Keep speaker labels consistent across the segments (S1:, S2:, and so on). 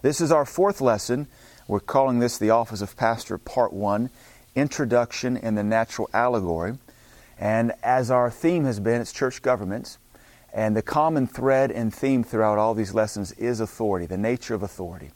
S1: This is our fourth lesson. We're calling this the Office of Pastor, Part 1 Introduction in the Natural Allegory. And as our theme has been, it's church governments. And the common thread and theme throughout all these lessons is authority, the nature of authority.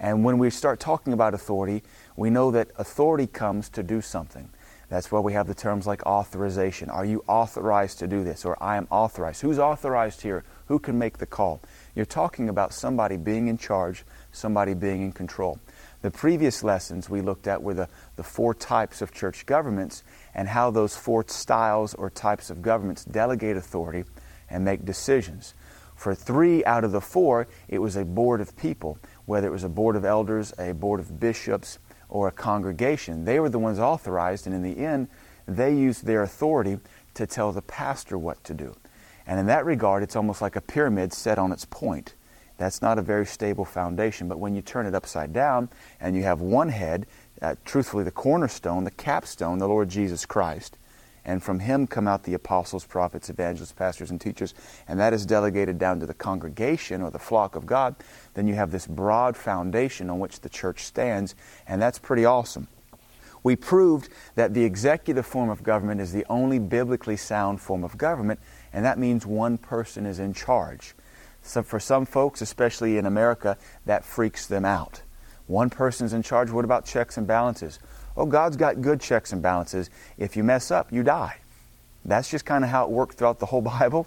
S1: And when we start talking about authority, we know that authority comes to do something. That's why we have the terms like authorization. Are you authorized to do this? Or I am authorized. Who's authorized here? Who can make the call? You're talking about somebody being in charge, somebody being in control. The previous lessons we looked at were the, the four types of church governments and how those four styles or types of governments delegate authority and make decisions. For three out of the four, it was a board of people, whether it was a board of elders, a board of bishops, or a congregation. They were the ones authorized, and in the end, they used their authority to tell the pastor what to do. And in that regard, it's almost like a pyramid set on its point. That's not a very stable foundation. But when you turn it upside down and you have one head, uh, truthfully, the cornerstone, the capstone, the Lord Jesus Christ, and from him come out the apostles, prophets, evangelists, pastors, and teachers, and that is delegated down to the congregation or the flock of God, then you have this broad foundation on which the church stands, and that's pretty awesome. We proved that the executive form of government is the only biblically sound form of government, and that means one person is in charge. So for some folks, especially in America, that freaks them out. One person's in charge. What about checks and balances? Oh, God's got good checks and balances. If you mess up, you die. That's just kind of how it worked throughout the whole Bible.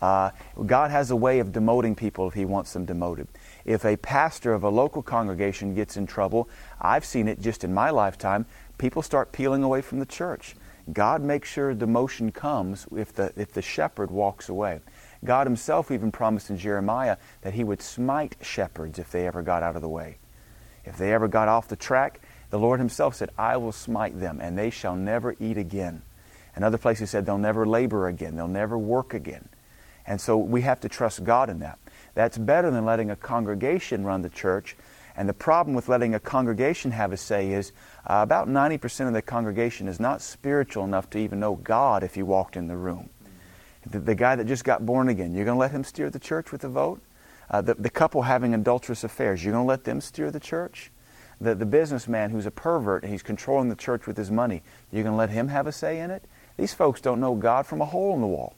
S1: Uh, God has a way of demoting people if He wants them demoted. If a pastor of a local congregation gets in trouble, I've seen it just in my lifetime, people start peeling away from the church. God makes sure the motion comes if the, if the shepherd walks away. God Himself even promised in Jeremiah that He would smite shepherds if they ever got out of the way. If they ever got off the track, the Lord Himself said, I will smite them, and they shall never eat again. Another place He said, they'll never labor again, they'll never work again. And so we have to trust God in that. That's better than letting a congregation run the church. And the problem with letting a congregation have a say is uh, about 90% of the congregation is not spiritual enough to even know God if He walked in the room. The, the guy that just got born again, you're going to let him steer the church with a vote? Uh, the, the couple having adulterous affairs, you're going to let them steer the church? The, the businessman who's a pervert and he's controlling the church with his money, you're going to let him have a say in it? These folks don't know God from a hole in the wall.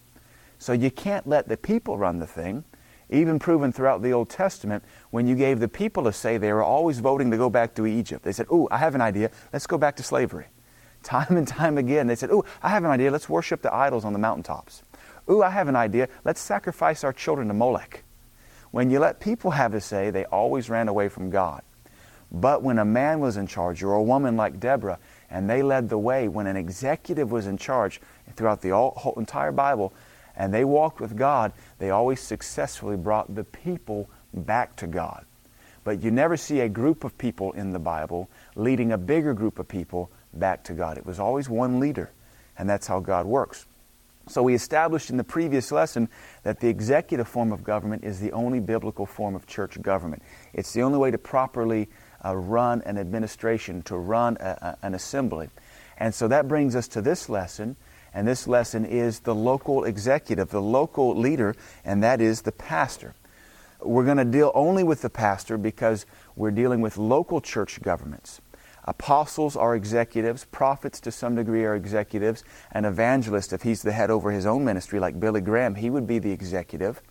S1: So you can't let the people run the thing. Even proven throughout the Old Testament, when you gave the people a say, they were always voting to go back to Egypt. They said, Ooh, I have an idea. Let's go back to slavery. Time and time again, they said, Ooh, I have an idea. Let's worship the idols on the mountaintops. Ooh, I have an idea. Let's sacrifice our children to Molech. When you let people have a say, they always ran away from God. But when a man was in charge, or a woman like Deborah, and they led the way, when an executive was in charge throughout the whole, entire Bible, and they walked with God, they always successfully brought the people back to God. But you never see a group of people in the Bible leading a bigger group of people back to God. It was always one leader, and that's how God works. So we established in the previous lesson that the executive form of government is the only biblical form of church government. It's the only way to properly uh, run an administration, to run a, a, an assembly. And so that brings us to this lesson, and this lesson is the local executive, the local leader, and that is the pastor. We're going to deal only with the pastor because we're dealing with local church governments. Apostles are executives, prophets to some degree are executives, an evangelist, if he's the head over his own ministry, like Billy Graham, he would be the executive.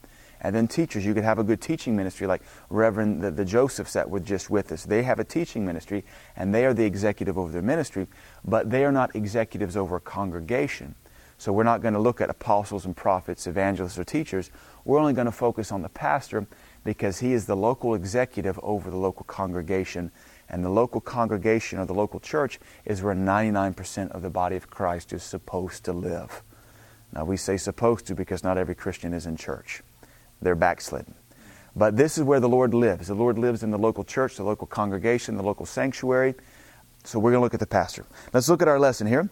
S1: And then teachers, you could have a good teaching ministry like Reverend the, the Josephs that were just with us. They have a teaching ministry and they are the executive over their ministry, but they are not executives over a congregation. So we're not going to look at apostles and prophets, evangelists, or teachers. We're only going to focus on the pastor because he is the local executive over the local congregation and the local congregation or the local church is where 99% of the body of Christ is supposed to live. Now, we say supposed to because not every Christian is in church, they're backslidden. But this is where the Lord lives. The Lord lives in the local church, the local congregation, the local sanctuary. So we're going to look at the pastor. Let's look at our lesson here.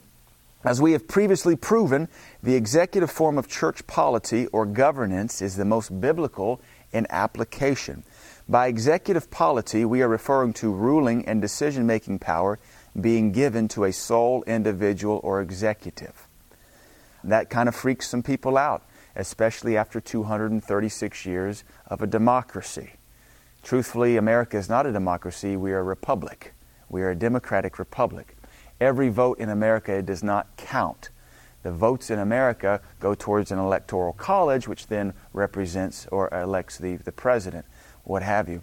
S1: As we have previously proven, the executive form of church polity or governance is the most biblical in application. By executive polity, we are referring to ruling and decision making power being given to a sole individual or executive. That kind of freaks some people out, especially after 236 years of a democracy. Truthfully, America is not a democracy. We are a republic. We are a democratic republic. Every vote in America does not count. The votes in America go towards an electoral college, which then represents or elects the, the president, what have you.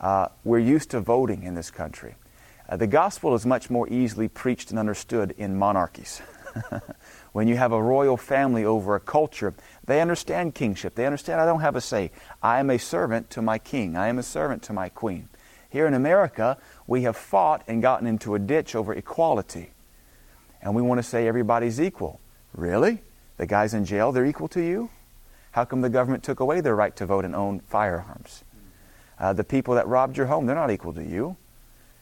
S1: Uh, we're used to voting in this country. Uh, the gospel is much more easily preached and understood in monarchies. when you have a royal family over a culture, they understand kingship. They understand I don't have a say. I am a servant to my king. I am a servant to my queen. Here in America, we have fought and gotten into a ditch over equality. And we want to say everybody's equal. Really? The guys in jail, they're equal to you? How come the government took away their right to vote and own firearms? Uh, the people that robbed your home, they're not equal to you.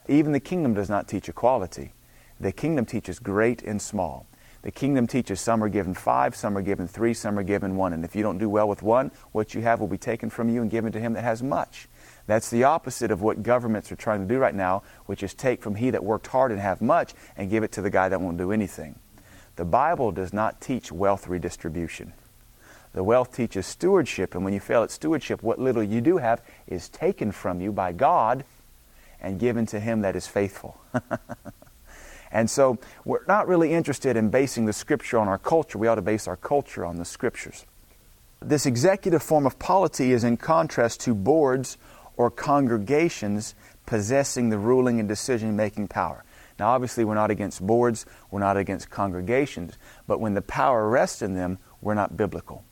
S1: Even the kingdom does not teach equality. The kingdom teaches great and small. The kingdom teaches some are given five, some are given three, some are given one. And if you don't do well with one, what you have will be taken from you and given to him that has much. That's the opposite of what governments are trying to do right now, which is take from he that worked hard and have much and give it to the guy that won't do anything. The Bible does not teach wealth redistribution. The wealth teaches stewardship, and when you fail at stewardship, what little you do have is taken from you by God and given to him that is faithful. And so we're not really interested in basing the Scripture on our culture. We ought to base our culture on the Scriptures. This executive form of polity is in contrast to boards or congregations possessing the ruling and decision making power. Now, obviously, we're not against boards, we're not against congregations, but when the power rests in them, we're not biblical.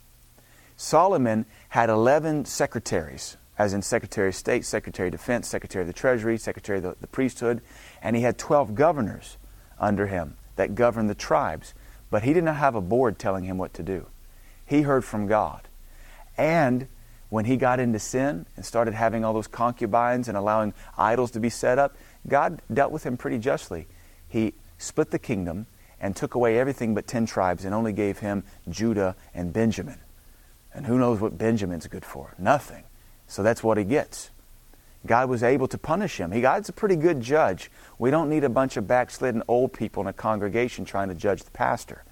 S1: Solomon had 11 secretaries, as in Secretary of State, Secretary of Defense, Secretary of the Treasury, Secretary of the, the priesthood, and he had 12 governors under him that governed the tribes. But he did not have a board telling him what to do. He heard from God. And when he got into sin and started having all those concubines and allowing idols to be set up, God dealt with him pretty justly. He split the kingdom and took away everything but 10 tribes and only gave him Judah and Benjamin. And who knows what Benjamin's good for? Nothing. So that's what he gets. God was able to punish him. He, God's a pretty good judge. We don't need a bunch of backslidden old people in a congregation trying to judge the pastor.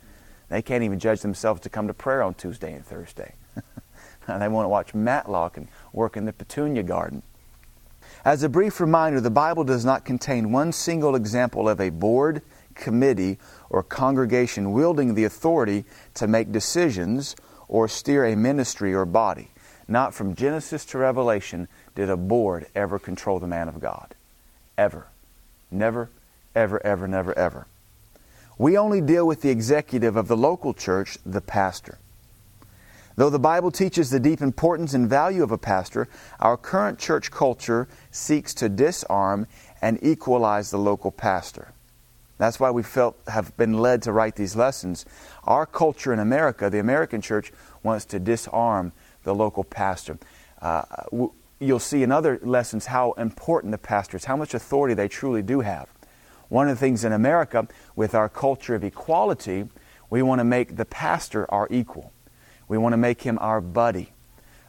S1: They can't even judge themselves to come to prayer on Tuesday and Thursday. they want to watch Matlock and work in the petunia garden. As a brief reminder, the Bible does not contain one single example of a board, committee, or congregation wielding the authority to make decisions or steer a ministry or body. Not from Genesis to Revelation did a board ever control the man of God. Ever. Never, ever, ever, never, ever. We only deal with the executive of the local church, the pastor. Though the Bible teaches the deep importance and value of a pastor, our current church culture seeks to disarm and equalize the local pastor. That's why we felt have been led to write these lessons. Our culture in America, the American church, wants to disarm the local pastor. Uh, you'll see in other lessons how important the pastor is, how much authority they truly do have. One of the things in America, with our culture of equality, we want to make the pastor our equal. We want to make him our buddy.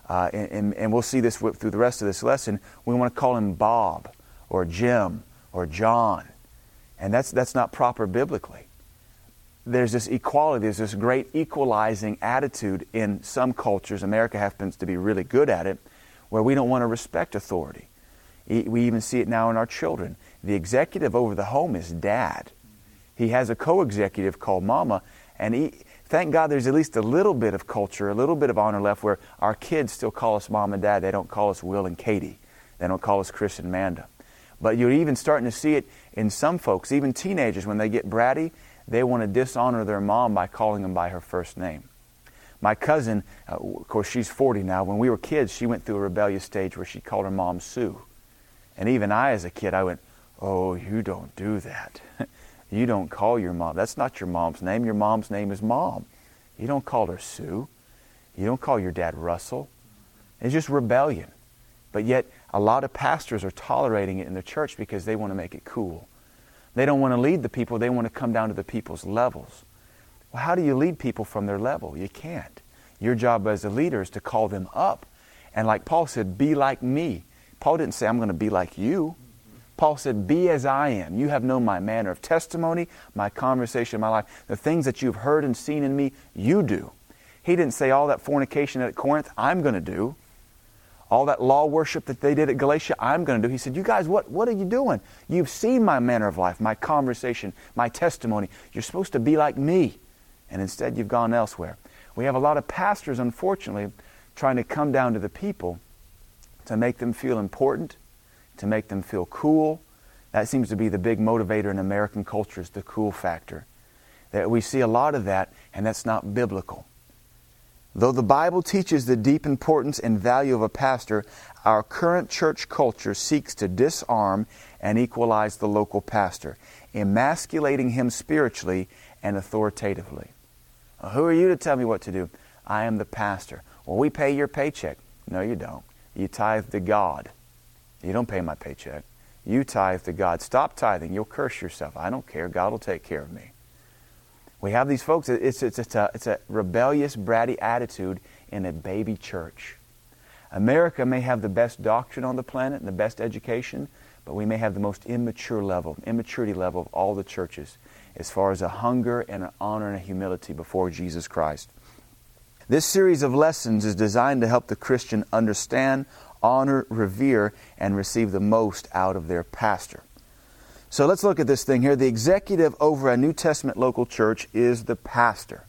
S1: Uh, and, and, we'll see this through the rest of this lesson. We want to call him Bob or Jim or John. And that's, that's not proper biblically. There's this equality, there's this great equalizing attitude in some cultures. America happens to be really good at it where we don't want to respect authority. We even see it now in our children. The executive over the home is dad. He has a co executive called mama, and he, thank God there's at least a little bit of culture, a little bit of honor left where our kids still call us mom and dad. They don't call us Will and Katie, they don't call us Chris and Amanda. But you're even starting to see it in some folks, even teenagers, when they get bratty, they want to dishonor their mom by calling them by her first name. My cousin, uh, of course, she's 40 now. When we were kids, she went through a rebellious stage where she called her mom Sue. And even I, as a kid, I went, Oh, you don't do that. you don't call your mom. That's not your mom's name. Your mom's name is Mom. You don't call her Sue. You don't call your dad Russell. It's just rebellion. But yet, a lot of pastors are tolerating it in the church because they want to make it cool. They don't want to lead the people, they want to come down to the people's levels. Well, how do you lead people from their level? You can't. Your job as a leader is to call them up. And like Paul said, be like me. Paul didn't say, I'm going to be like you. Paul said, Be as I am. You have known my manner of testimony, my conversation, my life. The things that you've heard and seen in me, you do. He didn't say all that fornication at Corinth, I'm going to do. All that law worship that they did at Galatia, I'm going to do. He said, You guys, what, what are you doing? You've seen my manner of life, my conversation, my testimony. You're supposed to be like me. And instead, you've gone elsewhere. We have a lot of pastors, unfortunately, trying to come down to the people to make them feel important, to make them feel cool. That seems to be the big motivator in American culture is the cool factor. That we see a lot of that, and that's not biblical. Though the Bible teaches the deep importance and value of a pastor, our current church culture seeks to disarm and equalize the local pastor, emasculating him spiritually and authoritatively. Who are you to tell me what to do? I am the pastor. Well, we pay your paycheck. No, you don't. You tithe to God. You don't pay my paycheck. You tithe to God. Stop tithing. You'll curse yourself. I don't care. God will take care of me. We have these folks, it's, it's, it's, a, it's a rebellious, bratty attitude in a baby church. America may have the best doctrine on the planet and the best education, but we may have the most immature level, immaturity level of all the churches as far as a hunger and an honor and a humility before Jesus Christ. This series of lessons is designed to help the Christian understand, honor, revere, and receive the most out of their pastor. So let's look at this thing here. The executive over a New Testament local church is the pastor.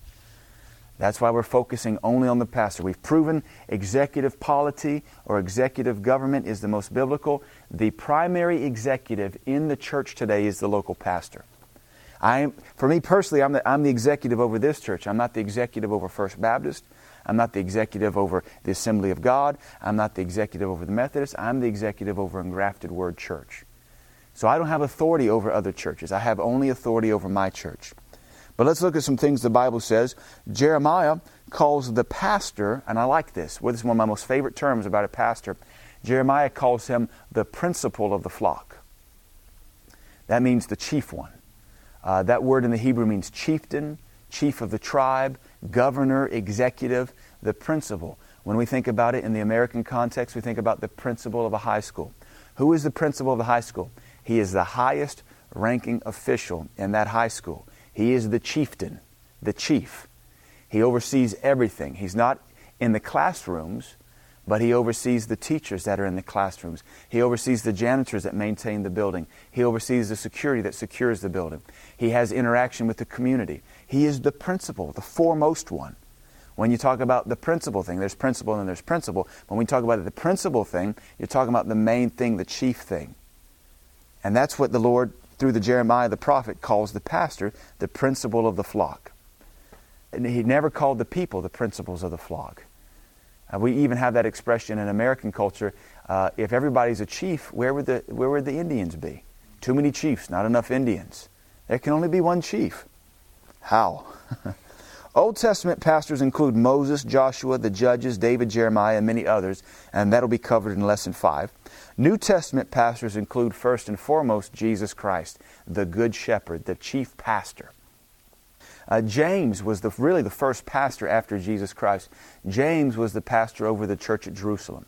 S1: That's why we're focusing only on the pastor. We've proven executive polity or executive government is the most biblical. The primary executive in the church today is the local pastor. I, for me personally, I'm the, I'm the executive over this church. I'm not the executive over First Baptist. I'm not the executive over the Assembly of God. I'm not the executive over the Methodist. I'm the executive over Engrafted Word Church. So I don't have authority over other churches. I have only authority over my church. But let's look at some things the Bible says. Jeremiah calls the pastor, and I like this. This is one of my most favorite terms about a pastor. Jeremiah calls him the principal of the flock. That means the chief one. Uh, that word in the Hebrew means chieftain, chief of the tribe, governor, executive, the principal. When we think about it in the American context, we think about the principal of a high school. Who is the principal of the high school? He is the highest ranking official in that high school. He is the chieftain, the chief. He oversees everything. He's not in the classrooms, but he oversees the teachers that are in the classrooms. He oversees the janitors that maintain the building. He oversees the security that secures the building. He has interaction with the community. He is the principal, the foremost one. When you talk about the principal thing, there's principal and there's principal. When we talk about the principal thing, you're talking about the main thing, the chief thing. And that's what the Lord, through the Jeremiah the prophet, calls the pastor the principal of the flock. And he never called the people the principals of the flock. Uh, we even have that expression in American culture. Uh, if everybody's a chief, where would, the, where would the Indians be? Too many chiefs, not enough Indians. There can only be one chief. How? Old Testament pastors include Moses, Joshua, the judges, David, Jeremiah, and many others, and that'll be covered in lesson 5. New Testament pastors include first and foremost Jesus Christ, the Good Shepherd, the chief pastor. Uh, James was the, really the first pastor after Jesus Christ. James was the pastor over the church at Jerusalem.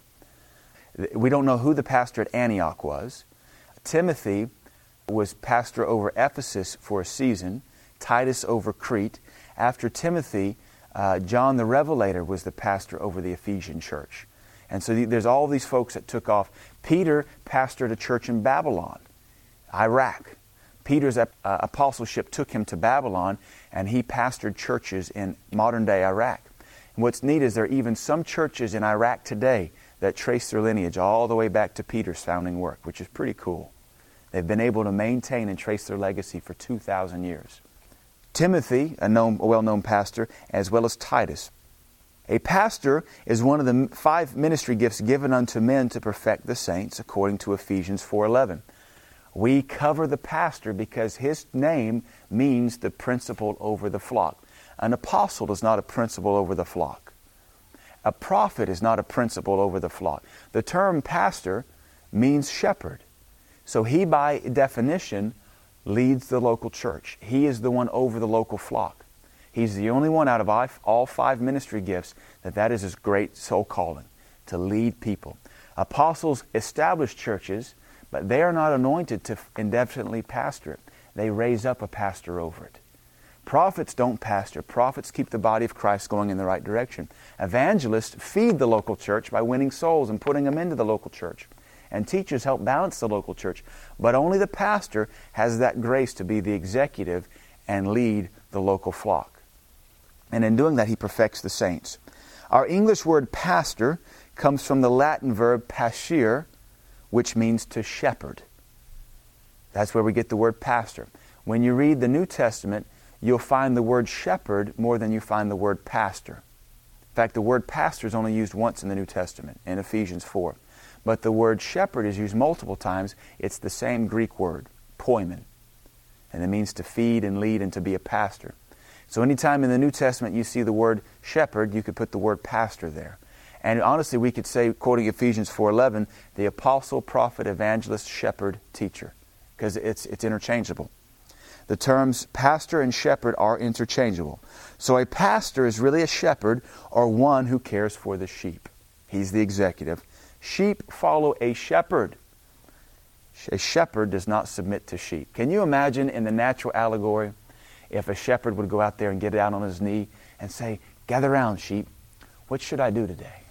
S1: We don't know who the pastor at Antioch was. Timothy was pastor over Ephesus for a season, Titus over Crete. After Timothy, uh, John the Revelator was the pastor over the Ephesian church. And so the, there's all these folks that took off. Peter pastored a church in Babylon, Iraq. Peter's uh, apostleship took him to Babylon, and he pastored churches in modern day Iraq. And what's neat is there are even some churches in Iraq today that trace their lineage all the way back to Peter's founding work, which is pretty cool. They've been able to maintain and trace their legacy for 2,000 years. Timothy, a, known, a well-known pastor, as well as Titus. A pastor is one of the five ministry gifts given unto men to perfect the saints, according to Ephesians 4:11. We cover the pastor because his name means the principal over the flock. An apostle is not a principal over the flock. A prophet is not a principal over the flock. The term pastor means shepherd. So he, by definition, leads the local church. He is the one over the local flock. He's the only one out of all five ministry gifts that that is his great soul calling, to lead people. Apostles establish churches, but they are not anointed to indefinitely pastor it. They raise up a pastor over it. Prophets don't pastor. Prophets keep the body of Christ going in the right direction. Evangelists feed the local church by winning souls and putting them into the local church. And teachers help balance the local church. But only the pastor has that grace to be the executive and lead the local flock. And in doing that, he perfects the saints. Our English word pastor comes from the Latin verb pascere, which means to shepherd. That's where we get the word pastor. When you read the New Testament, you'll find the word shepherd more than you find the word pastor. In fact, the word pastor is only used once in the New Testament, in Ephesians 4. But the word shepherd is used multiple times. It's the same Greek word, poimen. And it means to feed and lead and to be a pastor. So anytime in the New Testament you see the word shepherd, you could put the word pastor there. And honestly, we could say, quoting Ephesians 4.11, the apostle, prophet, evangelist, shepherd, teacher, because it's, it's interchangeable. The terms pastor and shepherd are interchangeable. So a pastor is really a shepherd or one who cares for the sheep. He's the executive. Sheep follow a shepherd. A shepherd does not submit to sheep. Can you imagine in the natural allegory if a shepherd would go out there and get down on his knee and say, Gather round, sheep. What should I do today?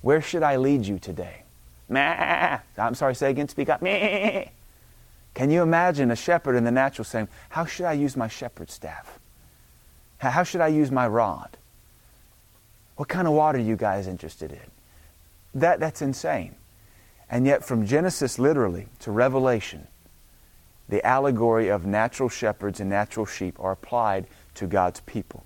S1: Where should I lead you today? Meh. I'm sorry, say again, speak up. Meh. Can you imagine a shepherd in the natural saying, How should I use my shepherd's staff? How should I use my rod? What kind of water are you guys interested in? That, that's insane. And yet, from Genesis literally to Revelation, the allegory of natural shepherds and natural sheep are applied to God's people.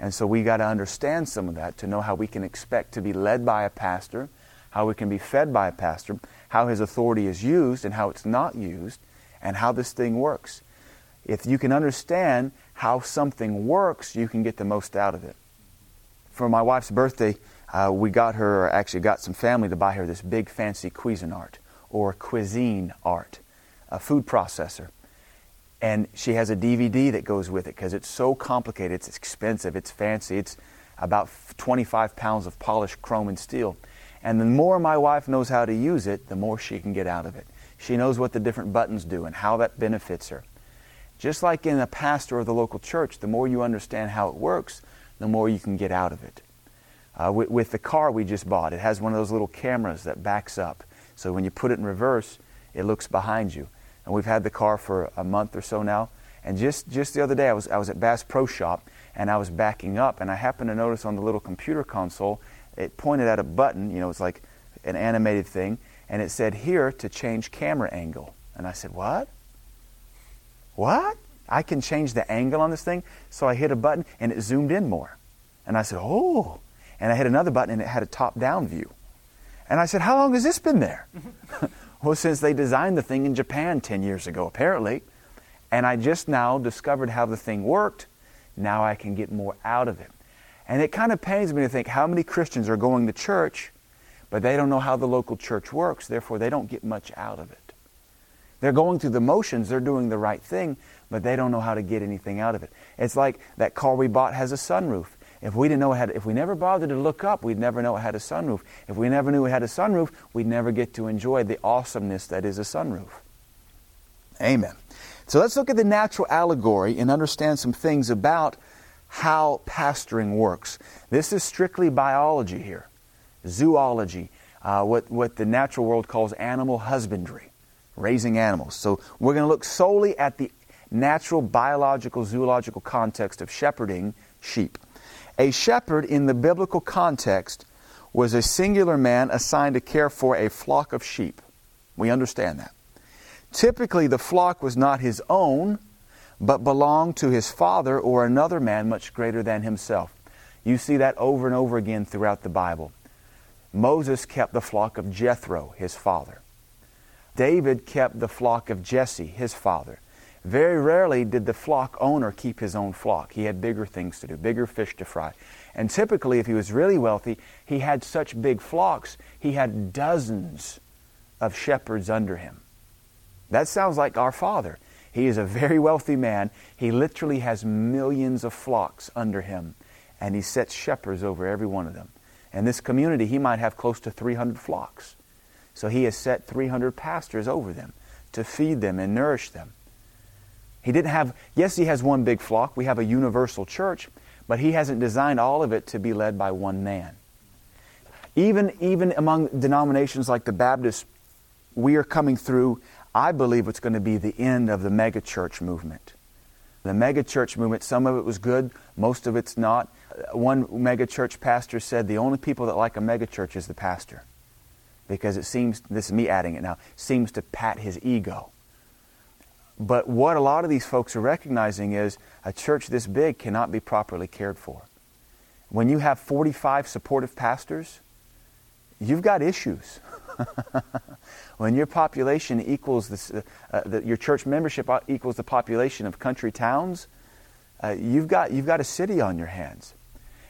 S1: And so we got to understand some of that to know how we can expect to be led by a pastor, how we can be fed by a pastor, how his authority is used and how it's not used, and how this thing works. If you can understand how something works, you can get the most out of it. For my wife's birthday, uh, we got her, or actually got some family to buy her this big fancy Cuisinart or cuisine art, a food processor. And she has a DVD that goes with it because it's so complicated, it's expensive, it's fancy, it's about 25 pounds of polished chrome and steel. And the more my wife knows how to use it, the more she can get out of it. She knows what the different buttons do and how that benefits her. Just like in a pastor of the local church, the more you understand how it works, the more you can get out of it. Uh, with, with, the car we just bought, it has one of those little cameras that backs up. So when you put it in reverse, it looks behind you. And we've had the car for a month or so now. And just, just the other day, I was, I was at Bass Pro Shop and I was backing up, and I happened to notice on the little computer console, it pointed at a button, you know, it's like an animated thing, and it said here to change camera angle. And I said, What? What? I can change the angle on this thing? So I hit a button and it zoomed in more. And I said, Oh. And I hit another button and it had a top down view. And I said, How long has this been there? well, since they designed the thing in Japan 10 years ago, apparently. And I just now discovered how the thing worked. Now I can get more out of it. And it kind of pains me to think how many Christians are going to church but they don't know how the local church works, therefore, they don't get much out of it. They're going through the motions, they're doing the right thing, but they don't know how to get anything out of it. It's like that car we bought has a sunroof. If we didn't know if we never bothered to look up, we'd never know it had a sunroof. If we never knew it had a sunroof, we'd never get to enjoy the awesomeness that is a sunroof. Amen. So let's look at the natural allegory and understand some things about how pastoring works. This is strictly biology here zoology, uh, what, what the natural world calls animal husbandry, raising animals. So we're going to look solely at the natural, biological, zoological context of shepherding sheep. A shepherd in the biblical context was a singular man assigned to care for a flock of sheep. We understand that. Typically, the flock was not his own, but belonged to his father or another man much greater than himself. You see that over and over again throughout the Bible. Moses kept the flock of Jethro, his father. David kept the flock of Jesse, his father. Very rarely did the flock owner keep his own flock. He had bigger things to do, bigger fish to fry. And typically, if he was really wealthy, he had such big flocks, he had dozens of shepherds under him. That sounds like our father. He is a very wealthy man. He literally has millions of flocks under him, and he sets shepherds over every one of them. And this community, he might have close to 300 flocks. So he has set 300 pastors over them to feed them and nourish them. He didn't have, yes, he has one big flock. We have a universal church, but he hasn't designed all of it to be led by one man. Even, even among denominations like the Baptists, we are coming through, I believe it's going to be the end of the megachurch movement. The megachurch movement, some of it was good, most of it's not. One megachurch pastor said the only people that like a megachurch is the pastor. Because it seems, this is me adding it now, seems to pat his ego. But what a lot of these folks are recognizing is a church this big cannot be properly cared for. When you have 45 supportive pastors, you've got issues. when your population equals this, uh, uh, the, your church membership equals the population of country towns, uh, you've, got, you've got a city on your hands.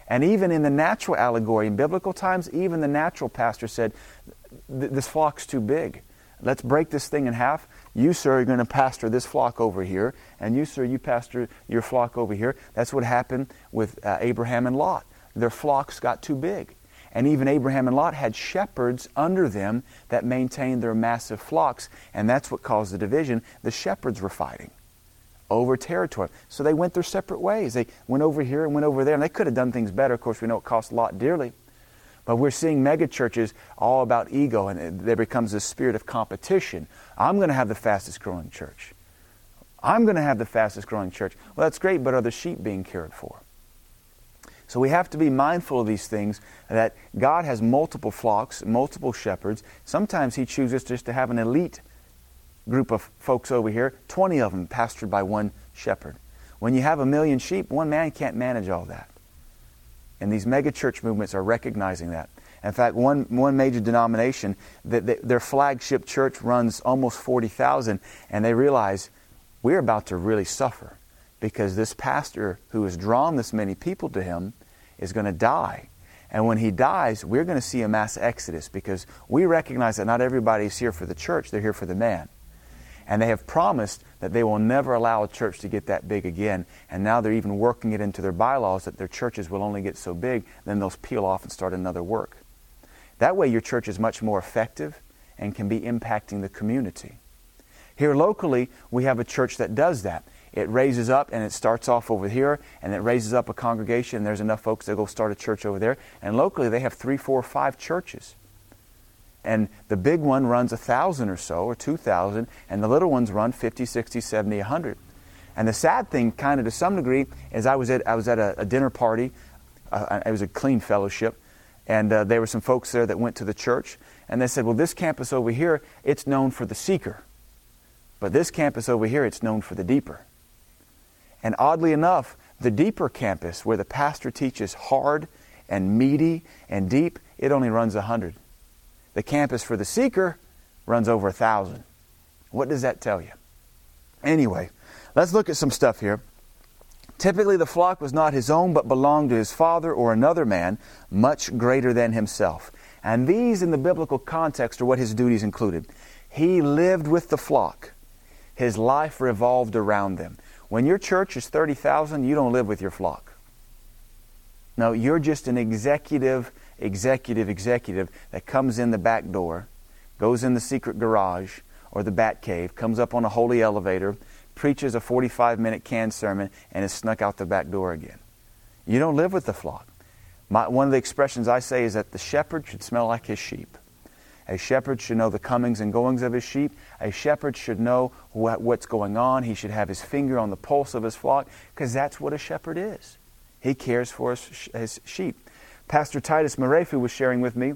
S1: And even in the natural allegory, in biblical times, even the natural pastor said, This flock's too big. Let's break this thing in half. You, sir, are going to pastor this flock over here, and you, sir, you pastor your flock over here. That's what happened with uh, Abraham and Lot. Their flocks got too big. And even Abraham and Lot had shepherds under them that maintained their massive flocks, and that's what caused the division. The shepherds were fighting over territory. So they went their separate ways. They went over here and went over there, and they could have done things better. Of course, we know it cost Lot dearly. But we're seeing megachurches all about ego, and there becomes this spirit of competition. I'm going to have the fastest growing church. I'm going to have the fastest growing church. Well, that's great, but are the sheep being cared for? So we have to be mindful of these things that God has multiple flocks, multiple shepherds. Sometimes He chooses just to have an elite group of folks over here, 20 of them pastored by one shepherd. When you have a million sheep, one man can't manage all that. And these megachurch movements are recognizing that. In fact, one, one major denomination, that their flagship church runs almost 40,000, and they realize we're about to really suffer because this pastor who has drawn this many people to him is going to die. And when he dies, we're going to see a mass exodus because we recognize that not everybody is here for the church, they're here for the man. And they have promised that they will never allow a church to get that big again. And now they're even working it into their bylaws that their churches will only get so big, then they'll peel off and start another work. That way, your church is much more effective and can be impacting the community. Here locally, we have a church that does that. It raises up and it starts off over here, and it raises up a congregation. And there's enough folks that go start a church over there. And locally, they have three, four, five churches. And the big one runs a thousand or so, or two thousand, and the little ones run 50, 60, 70, 100. And the sad thing, kind of to some degree, is I was at, I was at a, a dinner party. Uh, it was a clean fellowship. And uh, there were some folks there that went to the church. And they said, well, this campus over here, it's known for the seeker. But this campus over here, it's known for the deeper. And oddly enough, the deeper campus, where the pastor teaches hard and meaty and deep, it only runs 100. The campus for the seeker runs over a 1,000. What does that tell you? Anyway, let's look at some stuff here. Typically, the flock was not his own, but belonged to his father or another man, much greater than himself. And these, in the biblical context, are what his duties included. He lived with the flock, his life revolved around them. When your church is 30,000, you don't live with your flock. No, you're just an executive, executive, executive that comes in the back door, goes in the secret garage or the bat cave, comes up on a holy elevator, preaches a 45 minute canned sermon, and is snuck out the back door again. You don't live with the flock. My, one of the expressions I say is that the shepherd should smell like his sheep. A shepherd should know the comings and goings of his sheep. A shepherd should know what, what's going on. He should have his finger on the pulse of his flock because that's what a shepherd is. He cares for his, sheep. Pastor Titus Marefu was sharing with me.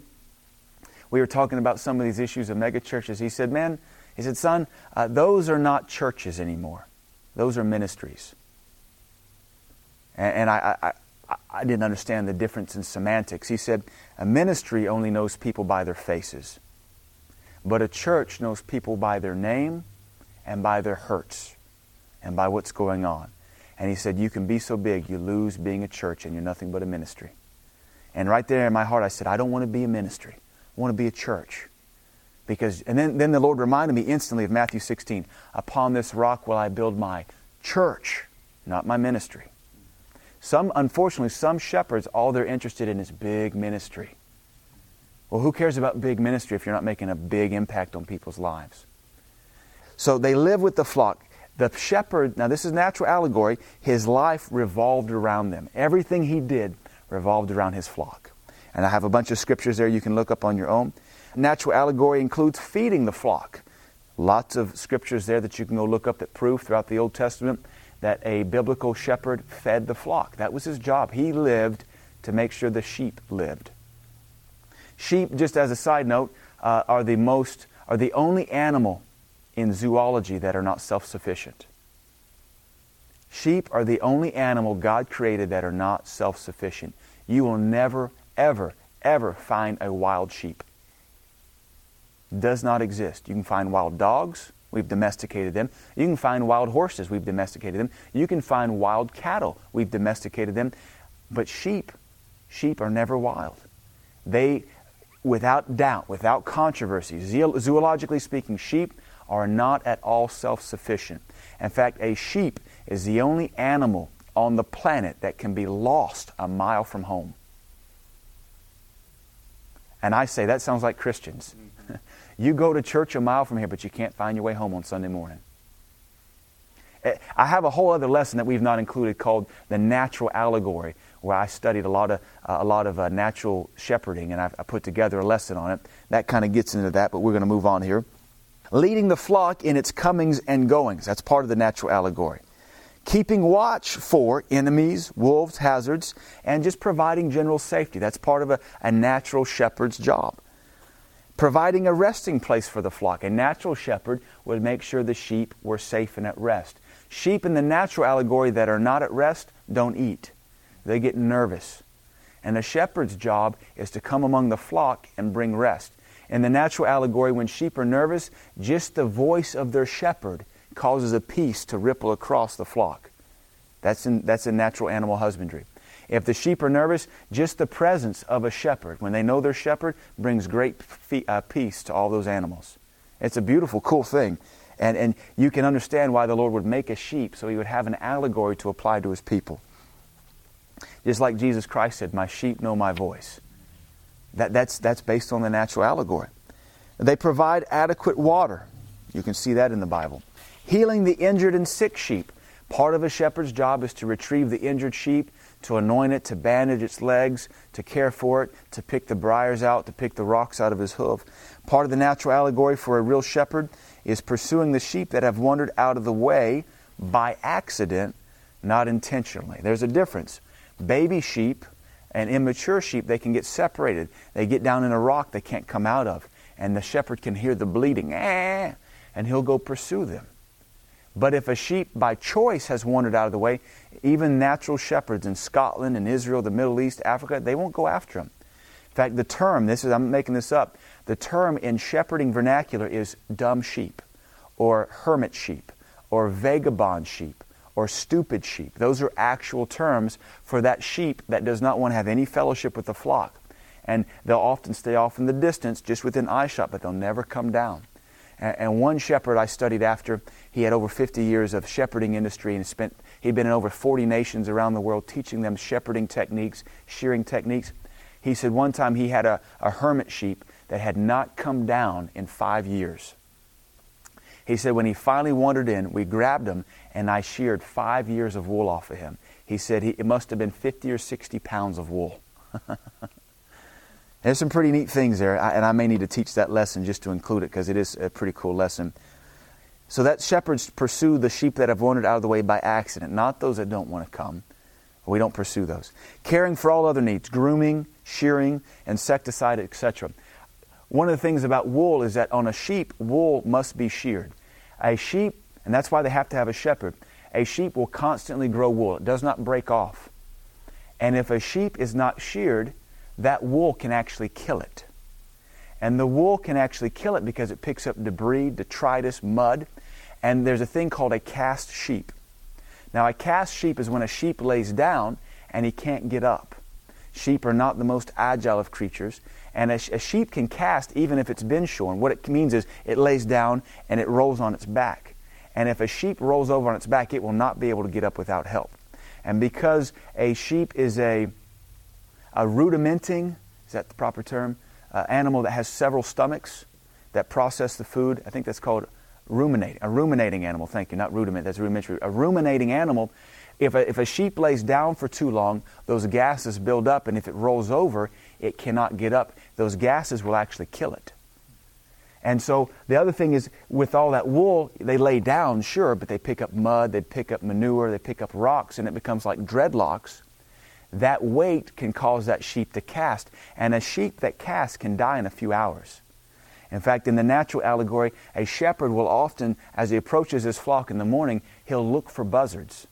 S1: We were talking about some of these issues of megachurches. He said, Man, he said, son, uh, those are not churches anymore. Those are ministries. And, and I, I, I, I didn't understand the difference in semantics. He said, A ministry only knows people by their faces. But a church knows people by their name and by their hurts and by what's going on. And he said, You can be so big, you lose being a church and you're nothing but a ministry. And right there in my heart, I said, I don't want to be a ministry. I want to be a church. Because, and then, then the Lord reminded me instantly of Matthew 16 Upon this rock will I build my church, not my ministry. Some, unfortunately, some shepherds, all they're interested in is big ministry. Well, who cares about big ministry if you're not making a big impact on people's lives? So they live with the flock. The shepherd, now this is natural allegory, his life revolved around them. Everything he did revolved around his flock. And I have a bunch of scriptures there you can look up on your own. Natural allegory includes feeding the flock. Lots of scriptures there that you can go look up that prove throughout the Old Testament that a biblical shepherd fed the flock. That was his job. He lived to make sure the sheep lived. Sheep, just as a side note, uh, are the most are the only animal in zoology that are not self-sufficient. Sheep are the only animal God created that are not self-sufficient. You will never, ever, ever find a wild sheep. Does not exist. You can find wild dogs. We've domesticated them. You can find wild horses. We've domesticated them. You can find wild cattle. We've domesticated them. But sheep, sheep are never wild. They without doubt, without controversy, zoologically speaking, sheep are not at all self sufficient. In fact, a sheep is the only animal on the planet that can be lost a mile from home. And I say, that sounds like Christians. you go to church a mile from here, but you can't find your way home on Sunday morning. Eh, I have a whole other lesson that we've not included called the natural allegory, where I studied a lot of, uh, a lot of uh, natural shepherding, and I, I put together a lesson on it. That kind of gets into that, but we're going to move on here. Leading the flock in its comings and goings. That's part of the natural allegory. Keeping watch for enemies, wolves, hazards, and just providing general safety. That's part of a, a natural shepherd's job. Providing a resting place for the flock. A natural shepherd would make sure the sheep were safe and at rest. Sheep in the natural allegory that are not at rest don't eat. They get nervous. And the shepherd's job is to come among the flock and bring rest. In the natural allegory, when sheep are nervous, just the voice of their shepherd causes a peace to ripple across the flock. That's in, that's in natural animal husbandry. If the sheep are nervous, just the presence of a shepherd, when they know their shepherd, brings great uh, peace to all those animals. It's a beautiful, cool thing. And, and you can understand why the Lord would make a sheep so he would have an allegory to apply to his people. Just like Jesus Christ said, My sheep know my voice. That, that's, that's based on the natural allegory. They provide adequate water. You can see that in the Bible. Healing the injured and sick sheep. Part of a shepherd's job is to retrieve the injured sheep, to anoint it, to bandage its legs, to care for it, to pick the briars out, to pick the rocks out of his hoof. Part of the natural allegory for a real shepherd is pursuing the sheep that have wandered out of the way by accident, not intentionally. There's a difference baby sheep and immature sheep, they can get separated. They get down in a rock they can't come out of. And the shepherd can hear the bleeding, ah, and he'll go pursue them. But if a sheep by choice has wandered out of the way, even natural shepherds in Scotland and Israel, the Middle East, Africa, they won't go after them. In fact, the term, this is, I'm making this up, the term in shepherding vernacular is dumb sheep, or hermit sheep, or vagabond sheep, or stupid sheep. Those are actual terms for that sheep that does not want to have any fellowship with the flock. And they'll often stay off in the distance, just within eyeshot, but they'll never come down. And, one shepherd I studied after, he had over 50 years of shepherding industry and spent, he'd been in over 40 nations around the world teaching them shepherding techniques, shearing techniques. He said one time he had a, a hermit sheep that had not come down in five years. He said when he finally wandered in, we grabbed him and I sheared five years of wool off of him. He said he, it must have been 50 or 60 pounds of wool. There's some pretty neat things there, and I may need to teach that lesson just to include it because it is a pretty cool lesson. So that shepherds pursue the sheep that have wandered out of the way by accident, not those that don't want to come. We don't pursue those. Caring for all other needs, grooming, shearing, insecticide, etc. One of the things about wool is that on a sheep, wool must be sheared. A sheep and that's why they have to have a shepherd. A sheep will constantly grow wool, it does not break off. And if a sheep is not sheared, that wool can actually kill it. And the wool can actually kill it because it picks up debris, detritus, mud. And there's a thing called a cast sheep. Now, a cast sheep is when a sheep lays down and he can't get up. Sheep are not the most agile of creatures, and a, a, sheep can cast even if it's been shorn. What it means is it lays down and it rolls on its back. And if a sheep rolls over on its back, it will not be able to get up without help. And because a sheep is a, a rudimenting, is that the proper term, uh, animal that has several stomachs that process the food, I think that's called ruminating, a ruminating animal, thank you, not rudiment, that's rudimentary. A ruminating animal, if a, if a sheep lays down for too long, those gases build up, and if it rolls over, it cannot get up. Those gases will actually kill it. And so the other thing is, with all that wool, they lay down, sure, but they pick up mud, they pick up manure, they pick up rocks, and it becomes like dreadlocks. That weight can cause that sheep to cast, and a sheep that casts can die in a few hours. In fact, in the natural allegory, a shepherd will often, as he approaches his flock in the morning, he'll look for buzzards.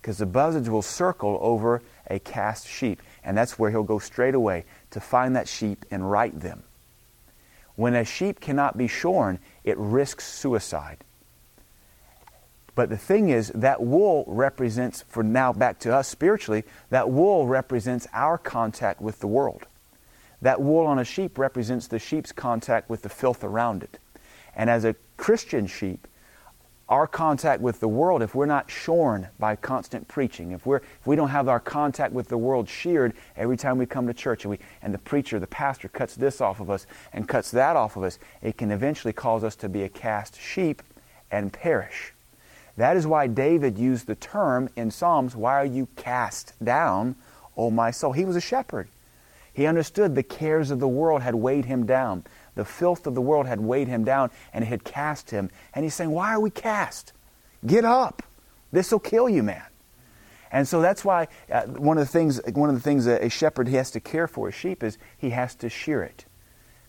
S1: Because the buzzards will circle over a cast sheep, and that's where he'll go straight away to find that sheep and right them. When a sheep cannot be shorn, it risks suicide. But the thing is, that wool represents, for now back to us spiritually, that wool represents our contact with the world. That wool on a sheep represents the sheep's contact with the filth around it. And as a Christian sheep, our contact with the world, if we're not shorn by constant preaching, if, we're, if we don't have our contact with the world sheared every time we come to church and, we, and the preacher, the pastor cuts this off of us and cuts that off of us, it can eventually cause us to be a cast sheep and perish. That is why David used the term in Psalms, Why are you cast down, O my soul? He was a shepherd. He understood the cares of the world had weighed him down. The filth of the world had weighed him down and it had cast him. And he's saying, Why are we cast? Get up. This will kill you, man. And so that's why uh, one of the things one of the things a shepherd has to care for a sheep is he has to shear it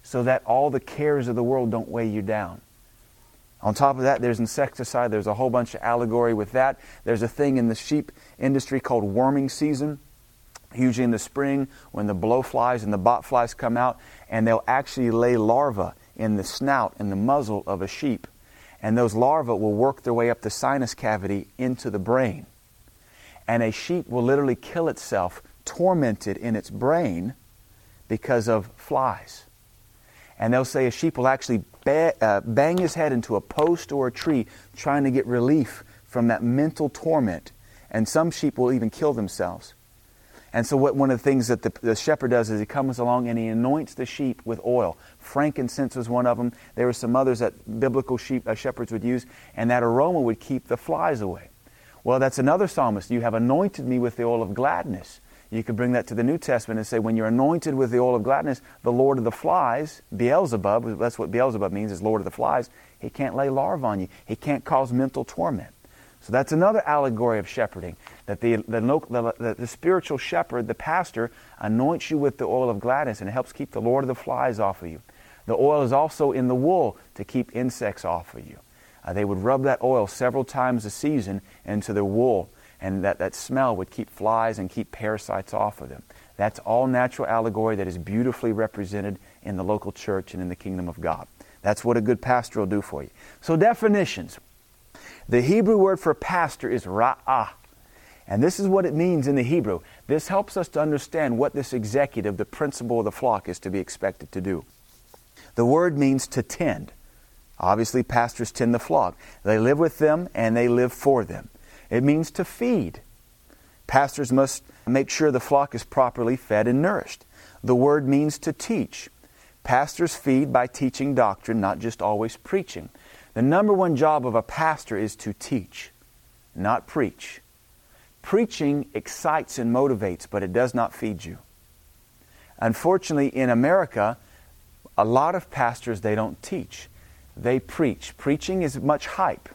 S1: so that all the cares of the world don't weigh you down. On top of that, there's insecticide. There's a whole bunch of allegory with that. There's a thing in the sheep industry called worming season usually in the spring when the blowflies and the botflies come out, and they'll actually lay larvae in the snout and the muzzle of a sheep. And those larvae will work their way up the sinus cavity into the brain. And a sheep will literally kill itself, tormented in its brain because of flies. And they'll say a sheep will actually ba- uh, bang his head into a post or a tree trying to get relief from that mental torment. And some sheep will even kill themselves. And so, what, one of the things that the, the, shepherd does is he comes along and he anoints the sheep with oil. Frankincense was one of them. There were some others that biblical sheep uh, shepherds would use, and that aroma would keep the flies away. Well, that's another psalmist. You have anointed me with the oil of gladness. You could bring that to the New Testament and say, when you're anointed with the oil of gladness, the Lord of the flies, Beelzebub, that's what Beelzebub means, is Lord of the flies, he can't lay larvae on you. He can't cause mental torment. So that's another allegory of shepherding that the, the, the, the, spiritual shepherd, the pastor, anoints you with the oil of gladness and helps keep the Lord of the flies off of you. The oil is also in the wool to keep insects off of you. Uh, they would rub that oil several times a season into their wool, and that, that smell would keep flies and keep parasites off of them. That's all natural allegory that is beautifully represented in the local church and in the kingdom of God. That's what a good pastor will do for you. So, definitions. The Hebrew word for pastor is ra'ah. And this is what it means in the Hebrew. This helps us to understand what this executive, the principal of the flock, is to be expected to do. The word means to tend. Obviously, pastors tend the flock. They live with them and they live for them. It means to feed. Pastors must make sure the flock is properly fed and nourished. The word means to teach. Pastors feed by teaching doctrine, not just always preaching. The number one job of a pastor is to teach, not preach. Preaching excites and motivates, but it does not feed you. Unfortunately, in America, a lot of pastors they don't teach. They preach. Preaching is much hype.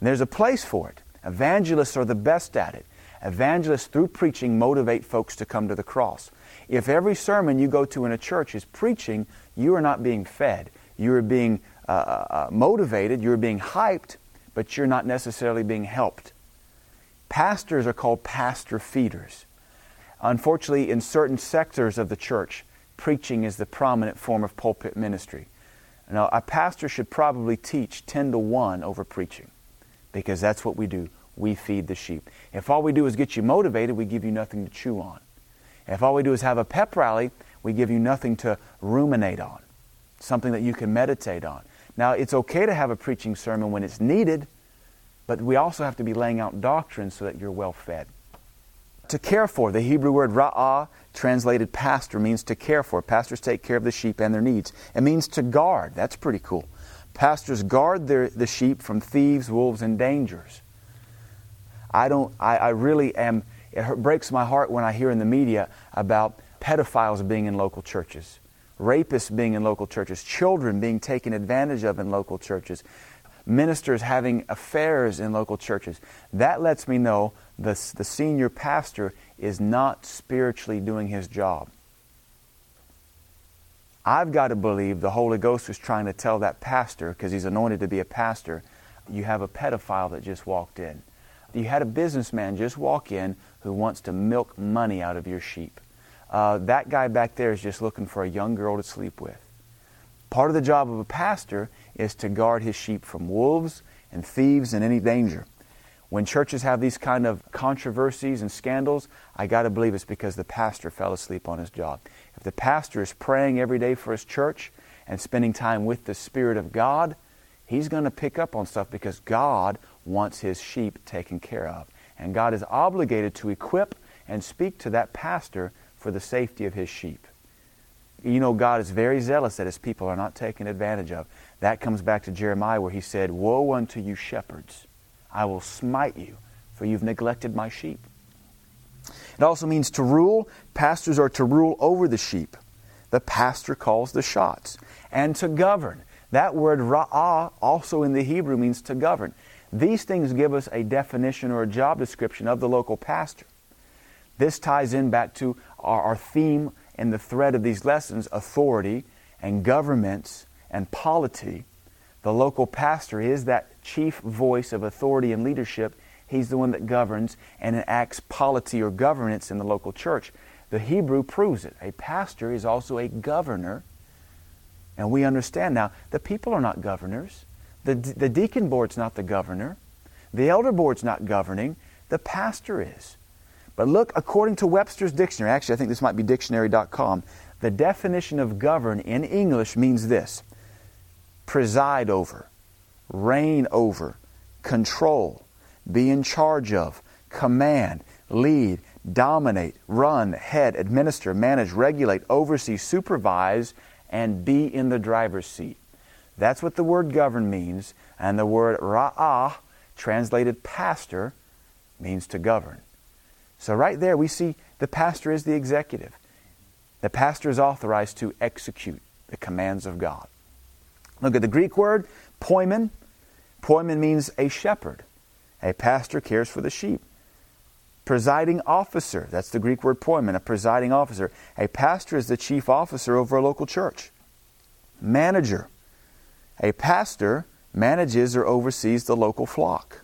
S1: And there's a place for it. Evangelists are the best at it. Evangelists, through preaching, motivate folks to come to the cross. If every sermon you go to in a church is preaching, you are not being fed. You are being uh, uh, uh, motivated, you're being hyped, but you're not necessarily being helped. Pastors are called pastor feeders. Unfortunately, in certain sectors of the church, preaching is the prominent form of pulpit ministry. Now, a pastor should probably teach 10 to 1 over preaching because that's what we do. We feed the sheep. If all we do is get you motivated, we give you nothing to chew on. If all we do is have a pep rally, we give you nothing to ruminate on, something that you can meditate on. Now, it's okay to have a preaching sermon when it's needed, but we also have to be laying out doctrine so that you're well fed. To care for, the Hebrew word ra'ah, translated pastor, means to care for. Pastors take care of the sheep and their needs. It means to guard. That's pretty cool. Pastors guard their, the sheep from thieves, wolves, and dangers. I don't, I, I really am, it breaks my heart when I hear in the media about pedophiles being in local churches, rapists being in local churches, children being taken advantage of in local churches, ministers having affairs in local churches. That lets me know the, the senior pastor is not spiritually doing his job. I've got to believe the Holy Ghost was trying to tell that pastor, because he's anointed to be a pastor, you have a pedophile that just walked in. You had a businessman just walk in who wants to milk money out of your sheep. Uh, that guy back there is just looking for a young girl to sleep with. Part of the job of a pastor is to guard his sheep from wolves and thieves and any danger. When churches have these kind of controversies and scandals, I got to believe it's because the pastor fell asleep on his job. If the pastor is praying every day for his church and spending time with the Spirit of God, he's going to pick up on stuff because God wants his sheep taken care of. And God is obligated to equip and speak to that pastor for the safety of his sheep. You know, God is very zealous that his people are not taken advantage of. That comes back to Jeremiah where he said, Woe unto you, shepherds! I will smite you, for you've neglected my sheep. It also means to rule. Pastors are to rule over the sheep. The pastor calls the shots. And to govern. That word ra'ah also in the Hebrew means to govern. These things give us a definition or a job description of the local pastor. This ties in back to our, our theme and the thread of these lessons authority and governments and polity. The local pastor is that chief voice of authority and leadership He's the one that governs and enacts polity or governance in the local church. The Hebrew proves it. A pastor is also a governor. And we understand now the people are not governors. The, the deacon board's not the governor. The elder board's not governing. The pastor is. But look, according to Webster's dictionary, actually, I think this might be dictionary.com, the definition of govern in English means this preside over, reign over, control, be in charge of, command, lead, dominate, run, head, administer, manage, regulate, oversee, supervise, and be in the driver's seat. That's what the word govern means, and the word ra'ah, translated pastor, means to govern. So, right there, we see the pastor is the executive. The pastor is authorized to execute the commands of God. Look at the Greek word, poimen. Poimen means a shepherd. A pastor cares for the sheep. Presiding officer, that's the Greek word poimen, a presiding officer. A pastor is the chief officer over a local church. Manager. A pastor manages or oversees the local flock.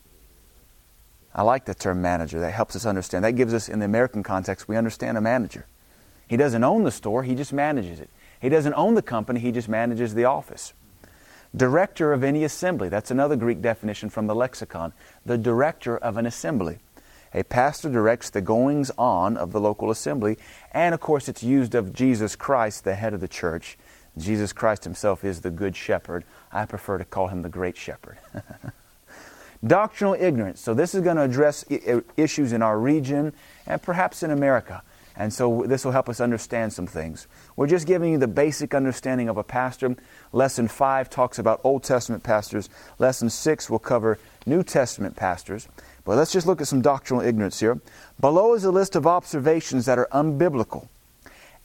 S1: I like the term manager. That helps us understand. That gives us, in the American context, we understand a manager. He doesn't own the store, he just manages it. He doesn't own the company, he just manages the office. Director of any assembly. That's another Greek definition from the lexicon. The director of an assembly. A pastor directs the goings on of the local assembly, and of course, it's used of Jesus Christ, the head of the church. Jesus Christ himself is the good shepherd. I prefer to call him the great shepherd. Doctrinal ignorance. So, this is going to address issues in our region and perhaps in America. And so this will help us understand some things. We're just giving you the basic understanding of a pastor. Lesson 5 talks about Old Testament pastors. Lesson 6 will cover New Testament pastors. But let's just look at some doctrinal ignorance here. Below is a list of observations that are unbiblical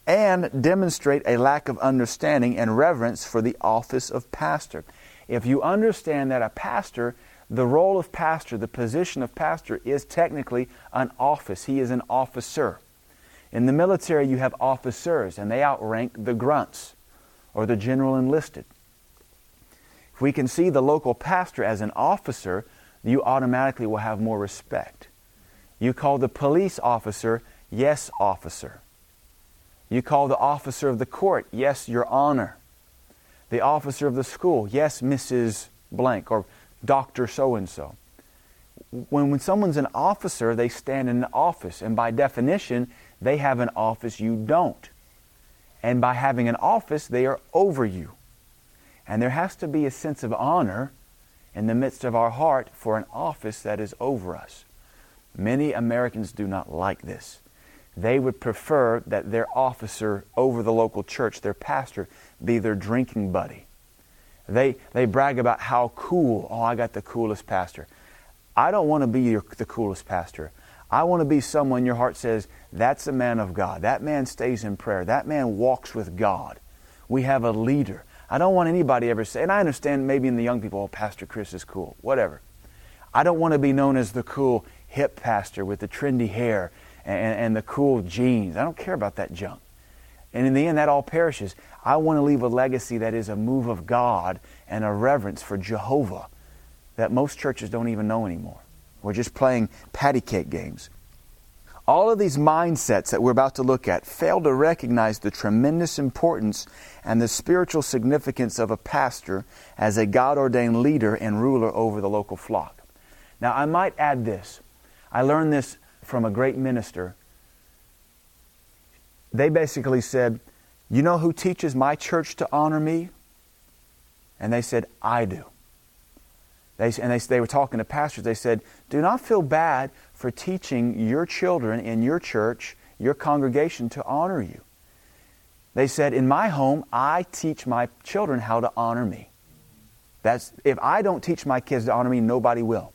S1: and demonstrate a lack of understanding and reverence for the office of pastor. If you understand that a pastor, the role of pastor, the position of pastor, is technically an office, he is an officer. In the military, you have officers, and they outrank the grunts or the general enlisted. If we can see the local pastor as an officer, you automatically will have more respect. You call the police officer, yes, officer. You call the officer of the court, yes, your honor. The officer of the school, yes, Mrs. Blank or Dr. So and so. When, when someone's an officer, they stand in an office, and by definition, they have an office you don't. And by having an office, they are over you. And there has to be a sense of honor in the midst of our heart for an office that is over us. Many Americans do not like this. They would prefer that their officer over the local church, their pastor, be their drinking buddy. They, they brag about how cool, oh, I got the coolest pastor. I don't want to be your, the coolest pastor. I want to be someone your heart says, that's a man of God. That man stays in prayer. That man walks with God. We have a leader. I don't want anybody ever say, and I understand maybe in the young people, oh, Pastor Chris is cool, whatever. I don't want to be known as the cool hip pastor with the trendy hair and, and the cool jeans. I don't care about that junk. And in the end, that all perishes. I want to leave a legacy that is a move of God and a reverence for Jehovah that most churches don't even know anymore. We're just playing patty cake games. All of these mindsets that we're about to look at fail to recognize the tremendous importance and the spiritual significance of a pastor as a God ordained leader and ruler over the local flock. Now, I might add this. I learned this from a great minister. They basically said, You know who teaches my church to honor me? And they said, I do. They, and they, they were talking to pastors. They said, Do not feel bad for teaching your children in your church, your congregation, to honor you. They said, In my home, I teach my children how to honor me. That's, if I don't teach my kids to honor me, nobody will.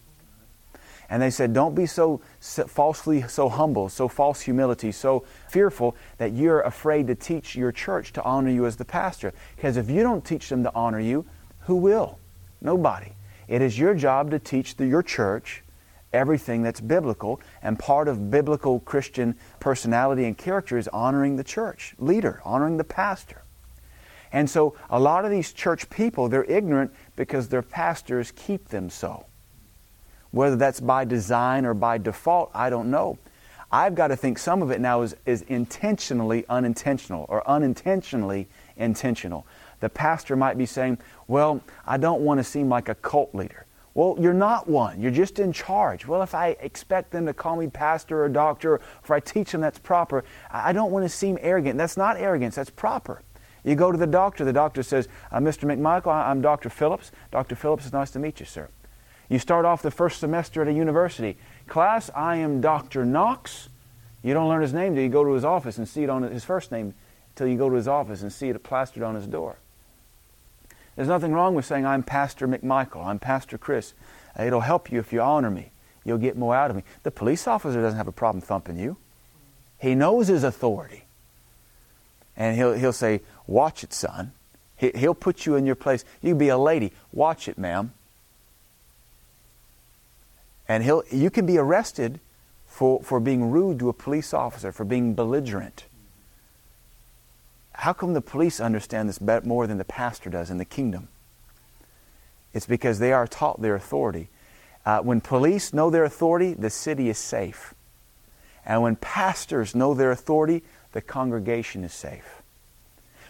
S1: And they said, Don't be so, falsely so humble, so false humility, so fearful that you're afraid to teach your church to honor you as the pastor. Because if you don't teach them to honor you, who will? Nobody. It is your job to teach the, your church everything that's biblical, and part of biblical Christian personality and character is honoring the church leader, honoring the pastor. And so a lot of these church people, they're ignorant because their pastors keep them so. Whether that's by design or by default, I don't know. I've got to think some of it now is, is intentionally unintentional or unintentionally intentional. The pastor might be saying, well, I don't want to seem like a cult leader. Well, you're not one. You're just in charge. Well, if I expect them to call me pastor or doctor, or if I teach them that's proper, I don't want to seem arrogant. That's not arrogance, that's proper. You go to the doctor, the doctor says, uh, Mr. McMichael, I'm Dr. Phillips. Dr. Phillips, it's nice to meet you, sir. You start off the first semester at a university. Class, I am Dr. Knox. You don't learn his name till you go to his office and see it on his first name, till you go to his office and see it plastered on his door. There's nothing wrong with saying, I'm Pastor McMichael, I'm Pastor Chris. It'll help you if you honor me. You'll get more out of me. The police officer doesn't have a problem thumping you. He knows his authority. And he'll, he'll say, Watch it, son. He, he'll put you in your place. You be a lady. Watch it, ma'am. And he'll, you can be arrested for, for being rude to a police officer, for being belligerent. How come the police understand this more than the pastor does in the kingdom? It's because they are taught their authority. Uh, when police know their authority, the city is safe. And when pastors know their authority, the congregation is safe.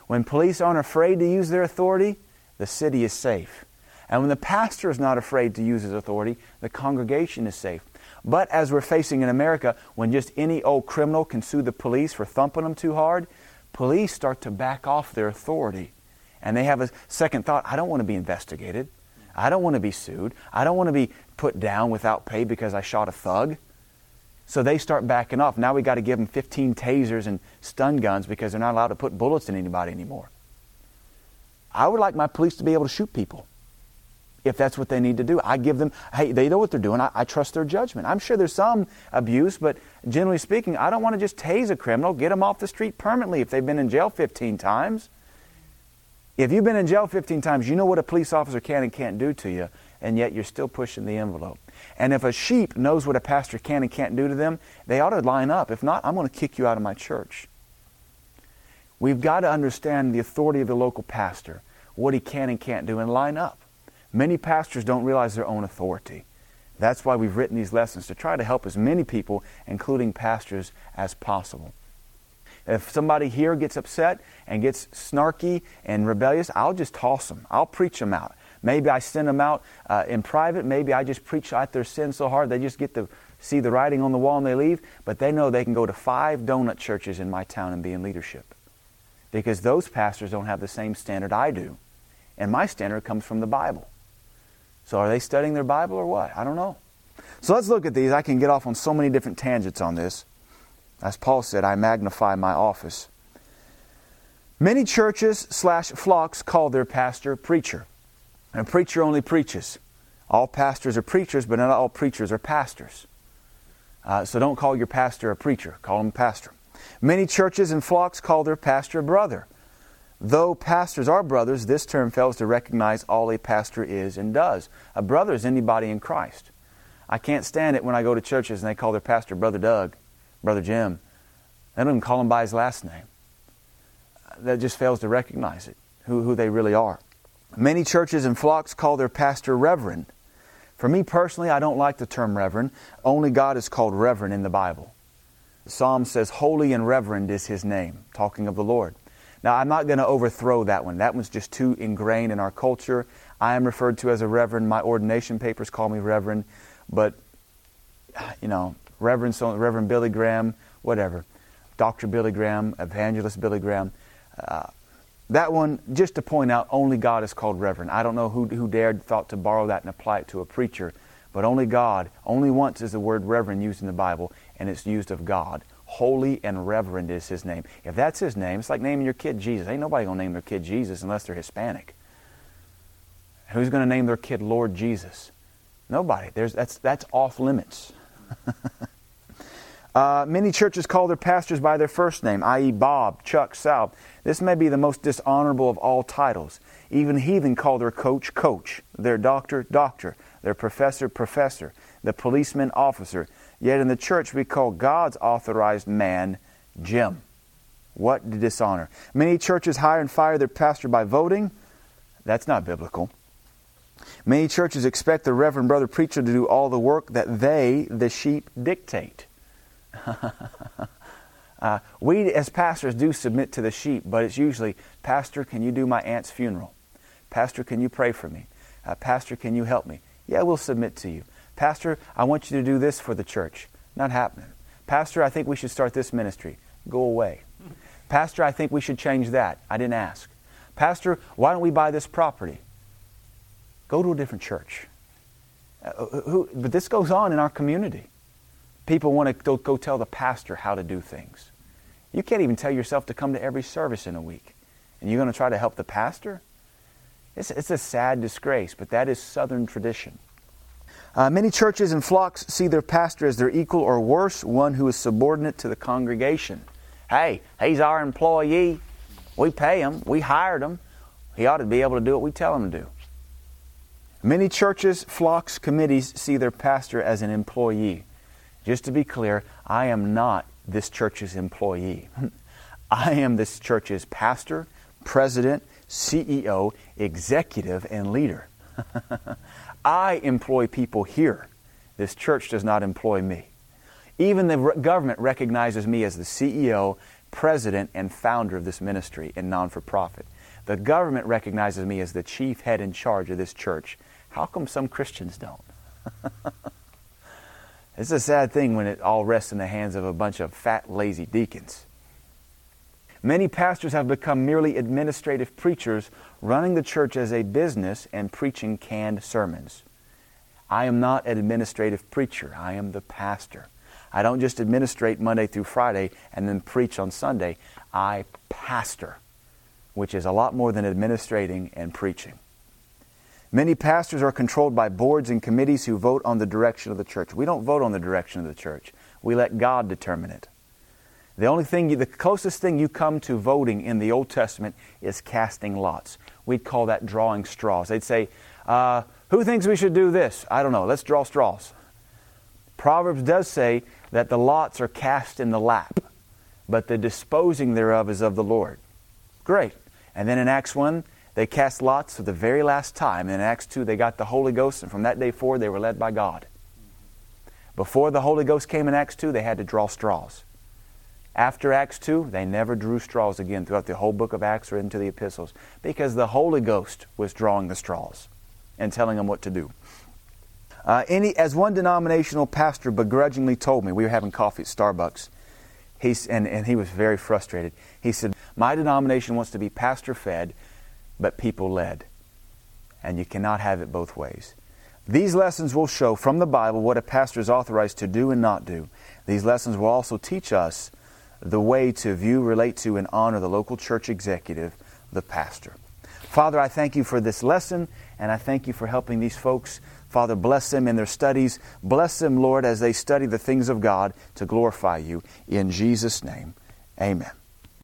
S1: When police aren't afraid to use their authority, the city is safe. And when the pastor is not afraid to use his authority, the congregation is safe. But as we're facing in America, when just any old criminal can sue the police for thumping them too hard, police start to back off their authority. And they have a second thought I don't want to be investigated. I don't want to be sued. I don't want to be put down without pay because I shot a thug. So they start backing off. Now we got to give them 15 tasers and stun guns because they're not allowed to put bullets in anybody anymore. I would like my police to be able to shoot people if that's what they need to do. I give them, hey, they know what they're doing. I, I, trust their judgment. I'm sure there's some abuse, but generally speaking, I don't want to just tase a criminal, get them off the street permanently if they've been in jail 15 times. If you've been in jail 15 times, you know what a police officer can and can't do to you, and yet you're still pushing the envelope. And if a sheep knows what a pastor can and can't do to them, they ought to line up. If not, I'm going to kick you out of my church. We've got to understand the authority of the local pastor, what he can and can't do, and line up. Many pastors don't realize their own authority. That's why we've written these lessons to try to help as many people, including pastors, as possible. If somebody here gets upset and gets snarky and rebellious, I'll just toss them. I'll preach them out. Maybe I send them out uh, in private. Maybe I just preach out their sin so hard they just get to see the writing on the wall and they leave. But they know they can go to five donut churches in my town and be in leadership. Because those pastors don't have the same standard I do. And my standard comes from the Bible. So are they studying their Bible or what? I don't know. So let's look at these. I can get off on so many different tangents on this. As Paul said, I magnify my office. Many churches slash flocks call their pastor preacher. And a preacher only preaches. All pastors are preachers, but not all preachers are pastors. Uh, so don't call your pastor a preacher, call him pastor. Many churches and flocks call their pastor a brother. Though pastors are brothers, this term fails to recognize all a pastor is and does. A brother is anybody in Christ. I can't stand it when I go to churches and they call their pastor Brother Doug, Brother Jim. They don't even call him by his last name. That just fails to recognize it, who, who they really are. Many churches and flocks call their pastor Reverend. For me personally, I don't like the term Reverend. Only God is called Reverend in the Bible. The Psalm says, Holy and Reverend is His name, talking of the Lord. Now, I'm not going to overthrow that one. That one's just too ingrained in our culture. I am referred to as a Reverend. My ordination papers call me Reverend. But, you know, Reverend, so, Reverend Billy Graham, whatever. Dr. Billy Graham, Evangelist Billy Graham. Uh, that one, just to point out, only God is called Reverend. I don't know who, who dared thought to borrow that and apply it to a preacher, but only God, only once is the word Reverend used in the Bible, and it's used of God. Holy and Reverend is His name. If that's His name, it's like naming your kid Jesus. Ain't nobody going to name their kid Jesus unless they're Hispanic. Who's going to name their kid Lord Jesus? Nobody. There's, that's, that's off limits. uh, many churches call their pastors by their first name, i.e., Bob, Chuck, Sal. This may be the most dishonorable of all titles. Even heathen call their coach, coach, their doctor, doctor, their professor, professor, the policeman, officer. Yet in the church we call God's authorized man Jim. What dishonor. Many churches hire and fire their pastor by voting. That's not biblical. Many churches expect the reverend brother preacher to do all the work that they, the sheep, dictate. uh, we, as pastors, do submit to the sheep, but it's usually, Pastor, can you do my aunt's funeral? Pastor, can you pray for me? Uh, Pastor, can you help me? Yeah, we'll submit to you. Pastor, I want you to do this for the church. Not happening. Pastor, I think we should start this ministry. Go away. Pastor, I think we should change that. I didn't ask. Pastor, why don't we buy this property? Go to a different church. Uh, who, but this goes on in our community. People want to go, go tell the pastor how to do things. You can't even tell yourself to come to every service in a week. And you're going to try to help the pastor? It's, it's a sad disgrace, but that is Southern tradition. Uh, many churches and flocks see their pastor as their equal or worse, one who is subordinate to the congregation. Hey, he's our employee. We pay him. We hired him. He ought to be able to do what we tell him to do. Many churches, flocks, committees see their pastor as an employee. Just to be clear, I am not this church's employee. I am this church's pastor, president, CEO, executive, and leader. I employ people here. This church does not employ me. Even the government recognizes me as the CEO, president, and founder of this ministry and non for profit. The government recognizes me as the chief head in charge of this church how come some Christians don't? it's a sad thing when it all rests in the hands of a bunch of fat, lazy deacons. Many pastors have become merely administrative preachers, running the church as a business and preaching canned sermons. I am not an administrative preacher, I am the pastor. I don't just administrate Monday through Friday and then preach on Sunday. I pastor, which is a lot more than administrating and preaching. Many pastors are controlled by boards and committees who vote on the direction of the church. We don't vote on the direction of the church. We let God determine it. The only thing, you, the closest thing you come to voting in the Old Testament is casting lots. We'd call that drawing straws. They'd say, uh, Who thinks we should do this? I don't know. Let's draw straws. Proverbs does say that the lots are cast in the lap, but the disposing thereof is of the Lord. Great. And then in Acts 1, they cast lots for the very last time. In Acts 2, they got the Holy Ghost, and from that day forward, they were led by God. Before the Holy Ghost came in Acts 2, they had to draw straws. After Acts 2, they never drew straws again throughout the whole book of Acts or into the epistles because the Holy Ghost was drawing the straws and telling them what to do. Uh, any, as one denominational pastor begrudgingly told me, we were having coffee at Starbucks, he's, and, and he was very frustrated. He said, My denomination wants to be pastor fed, but people led. And you cannot have it both ways. These lessons will show from the Bible what a pastor is authorized to do and not do. These lessons will also teach us the way to view, relate to, and honor the local church executive, the pastor. Father, I thank you for this lesson, and I thank you for helping these folks. Father, bless them in their studies. Bless them, Lord, as they study the things of God to glorify you. In Jesus' name, amen.